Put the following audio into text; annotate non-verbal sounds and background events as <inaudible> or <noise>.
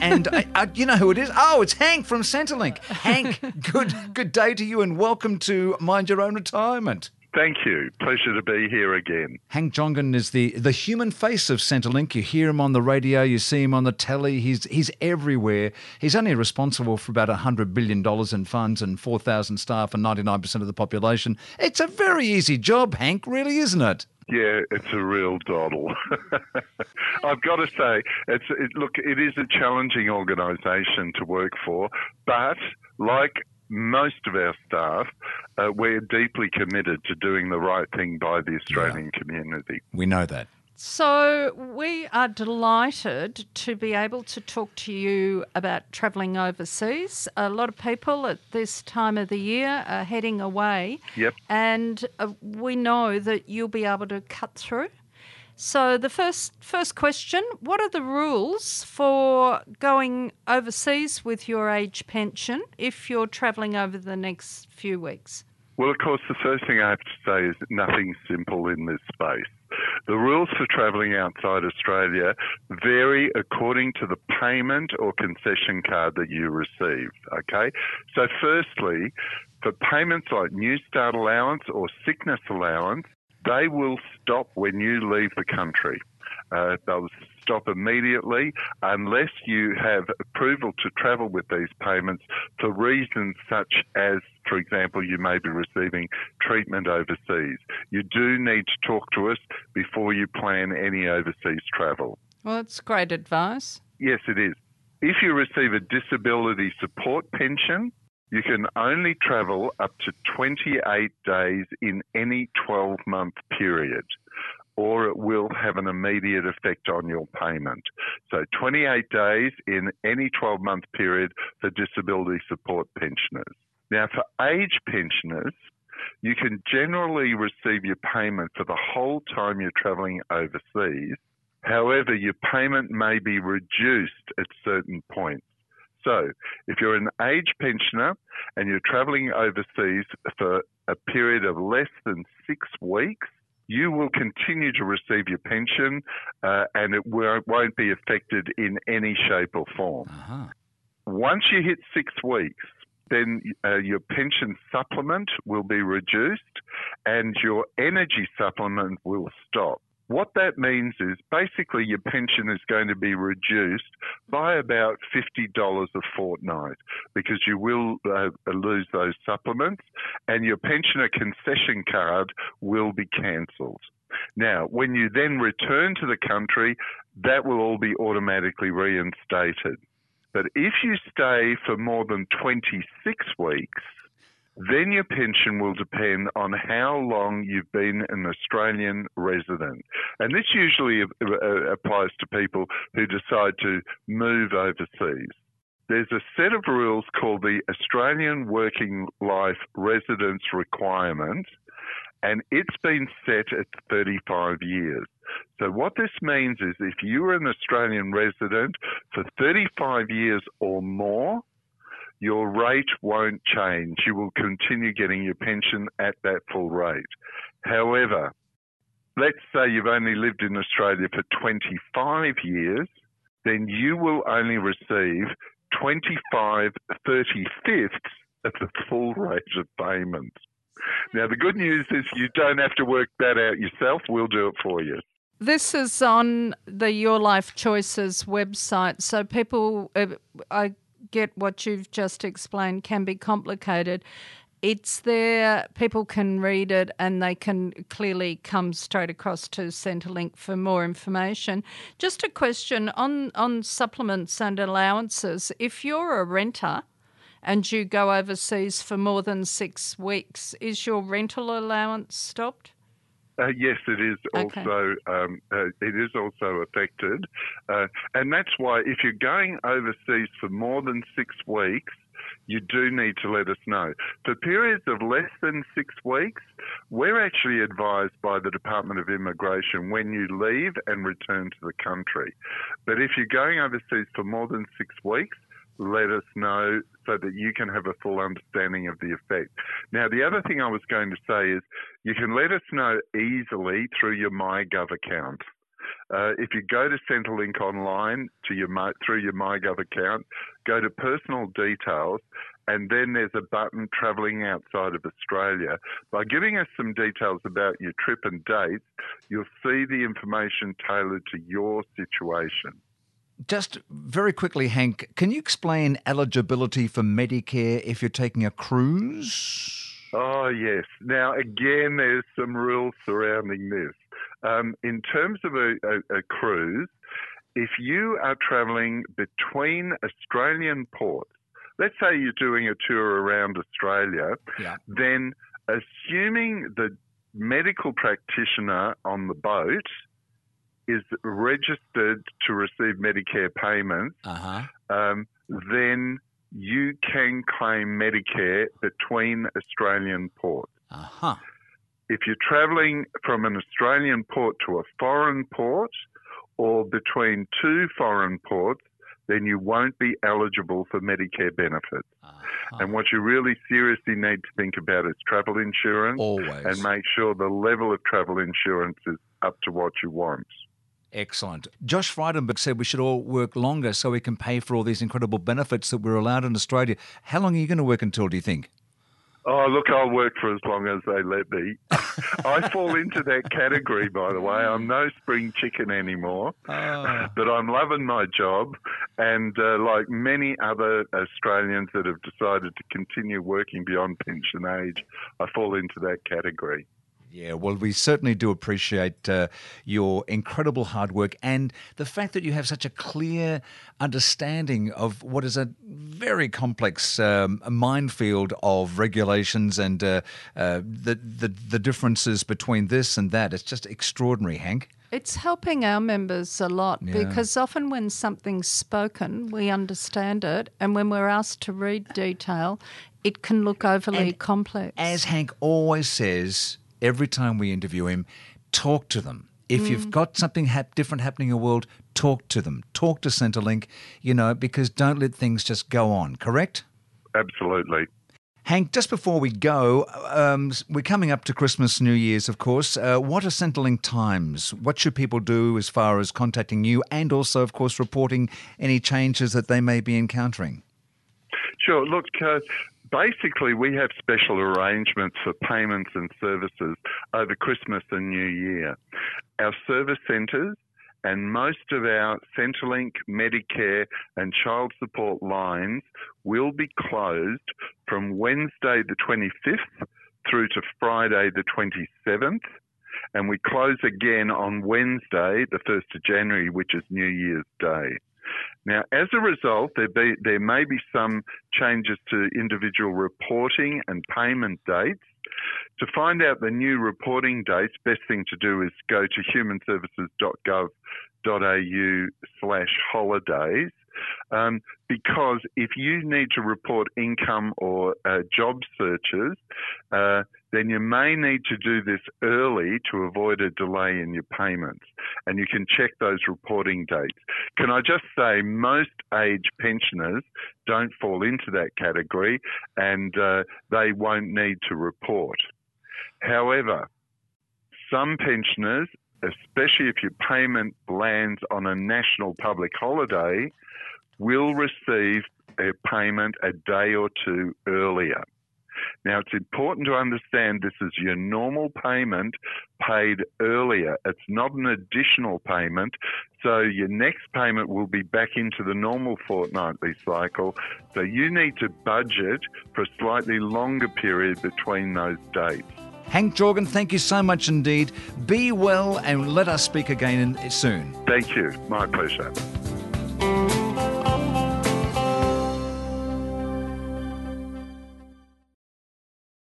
and I, I, you know who it is? Oh, it's Hank from Centrelink. Hank, good good day to you, and welcome to Mind Your Own Retirement. Thank you. Pleasure to be here again. Hank Jongen is the, the human face of Centrelink. You hear him on the radio, you see him on the telly. He's he's everywhere. He's only responsible for about hundred billion dollars in funds and four thousand staff and ninety nine percent of the population. It's a very easy job, Hank. Really, isn't it? Yeah, it's a real doddle. <laughs> I've got to say, it's it, look, it is a challenging organisation to work for, but like most of our staff, uh, we're deeply committed to doing the right thing by the Australian yeah. community. We know that. So, we are delighted to be able to talk to you about travelling overseas. A lot of people at this time of the year are heading away. Yep. And uh, we know that you'll be able to cut through. So, the first, first question What are the rules for going overseas with your age pension if you're travelling over the next few weeks? Well, of course, the first thing I have to say is nothing simple in this space. The rules for travelling outside Australia vary according to the payment or concession card that you receive. Okay, so firstly, for payments like New Start allowance or sickness allowance, they will stop when you leave the country. Uh, they'll stop immediately unless you have approval to travel with these payments for reasons such as, for example, you may be receiving treatment overseas. You do need to talk to us before you plan any overseas travel. Well, that's great advice. Yes, it is. If you receive a disability support pension, you can only travel up to 28 days in any 12 month period or it will have an immediate effect on your payment. So 28 days in any 12 month period for disability support pensioners. Now, for age pensioners, you can generally receive your payment for the whole time you're travelling overseas. However, your payment may be reduced at certain points. So, if you're an age pensioner and you're travelling overseas for a period of less than six weeks, you will continue to receive your pension uh, and it won't be affected in any shape or form. Uh-huh. Once you hit six weeks, then uh, your pension supplement will be reduced and your energy supplement will stop. What that means is basically your pension is going to be reduced by about $50 a fortnight because you will uh, lose those supplements and your pensioner concession card will be cancelled. Now, when you then return to the country, that will all be automatically reinstated. But if you stay for more than 26 weeks, then your pension will depend on how long you've been an Australian resident. And this usually applies to people who decide to move overseas. There's a set of rules called the Australian Working Life Residence Requirement, and it's been set at 35 years. So, what this means is if you're an Australian resident for 35 years or more, your rate won't change. You will continue getting your pension at that full rate. However, let's say you've only lived in Australia for 25 years, then you will only receive 25 35ths of the full rate of payment. Now, the good news is you don't have to work that out yourself. We'll do it for you. This is on the Your Life Choices website. So, people, uh, I get what you've just explained can be complicated. It's there, people can read it and they can clearly come straight across to Centrelink for more information. Just a question on, on supplements and allowances. If you're a renter, and you go overseas for more than six weeks, is your rental allowance stopped? Uh, yes, it is okay. also um, uh, it is also affected, uh, and that's why if you're going overseas for more than six weeks, you do need to let us know. For periods of less than six weeks, we're actually advised by the Department of Immigration when you leave and return to the country. But if you're going overseas for more than six weeks, let us know so that you can have a full understanding of the effect. Now, the other thing I was going to say is you can let us know easily through your MyGov account. Uh, if you go to Centrelink online to your through your MyGov account, go to personal details, and then there's a button travelling outside of Australia. By giving us some details about your trip and dates, you'll see the information tailored to your situation. Just very quickly, Hank, can you explain eligibility for Medicare if you're taking a cruise? Oh, yes. Now, again, there's some rules surrounding this. Um, in terms of a, a, a cruise, if you are travelling between Australian ports, let's say you're doing a tour around Australia, yeah. then assuming the medical practitioner on the boat is registered to receive Medicare payments, uh-huh. um, then you can claim Medicare between Australian ports. Uh-huh. If you're travelling from an Australian port to a foreign port or between two foreign ports, then you won't be eligible for Medicare benefits. Uh-huh. And what you really seriously need to think about is travel insurance. Always. And make sure the level of travel insurance is up to what you want. Excellent. Josh Frydenberg said we should all work longer so we can pay for all these incredible benefits that we're allowed in Australia. How long are you going to work until, do you think? Oh, look, I'll work for as long as they let me. <laughs> I fall into that category, by the way. I'm no spring chicken anymore, oh. but I'm loving my job. And uh, like many other Australians that have decided to continue working beyond pension age, I fall into that category. Yeah, well, we certainly do appreciate uh, your incredible hard work and the fact that you have such a clear understanding of what is a very complex um, minefield of regulations and uh, uh, the, the the differences between this and that. It's just extraordinary, Hank. It's helping our members a lot yeah. because often when something's spoken, we understand it, and when we're asked to read detail, it can look overly and complex. As Hank always says, every time we interview him, talk to them. If mm. you've got something hap- different happening in the world, talk to them. Talk to Centrelink, you know, because don't let things just go on, correct? Absolutely. Hank, just before we go, um, we're coming up to Christmas, New Year's, of course. Uh, what are Centrelink times? What should people do as far as contacting you and also, of course, reporting any changes that they may be encountering? Sure. Look, uh, basically, we have special arrangements for payments and services over Christmas and New Year. Our service centres and most of our Centrelink, Medicare, and child support lines will be closed from Wednesday the 25th through to Friday the 27th. And we close again on Wednesday, the 1st of January, which is New Year's Day. Now, as a result, there, be, there may be some changes to individual reporting and payment dates. To find out the new reporting dates, best thing to do is go to humanservices.gov.au slash holidays um, because if you need to report income or uh, job searches, uh, then you may need to do this early to avoid a delay in your payments. And you can check those reporting dates. Can I just say, most age pensioners don't fall into that category and uh, they won't need to report. However, some pensioners, especially if your payment lands on a national public holiday, will receive their payment a day or two earlier. Now, it's important to understand this is your normal payment paid earlier. It's not an additional payment. So, your next payment will be back into the normal fortnightly cycle. So, you need to budget for a slightly longer period between those dates. Hank Jongen, thank you so much indeed. Be well and let us speak again soon. Thank you. My pleasure.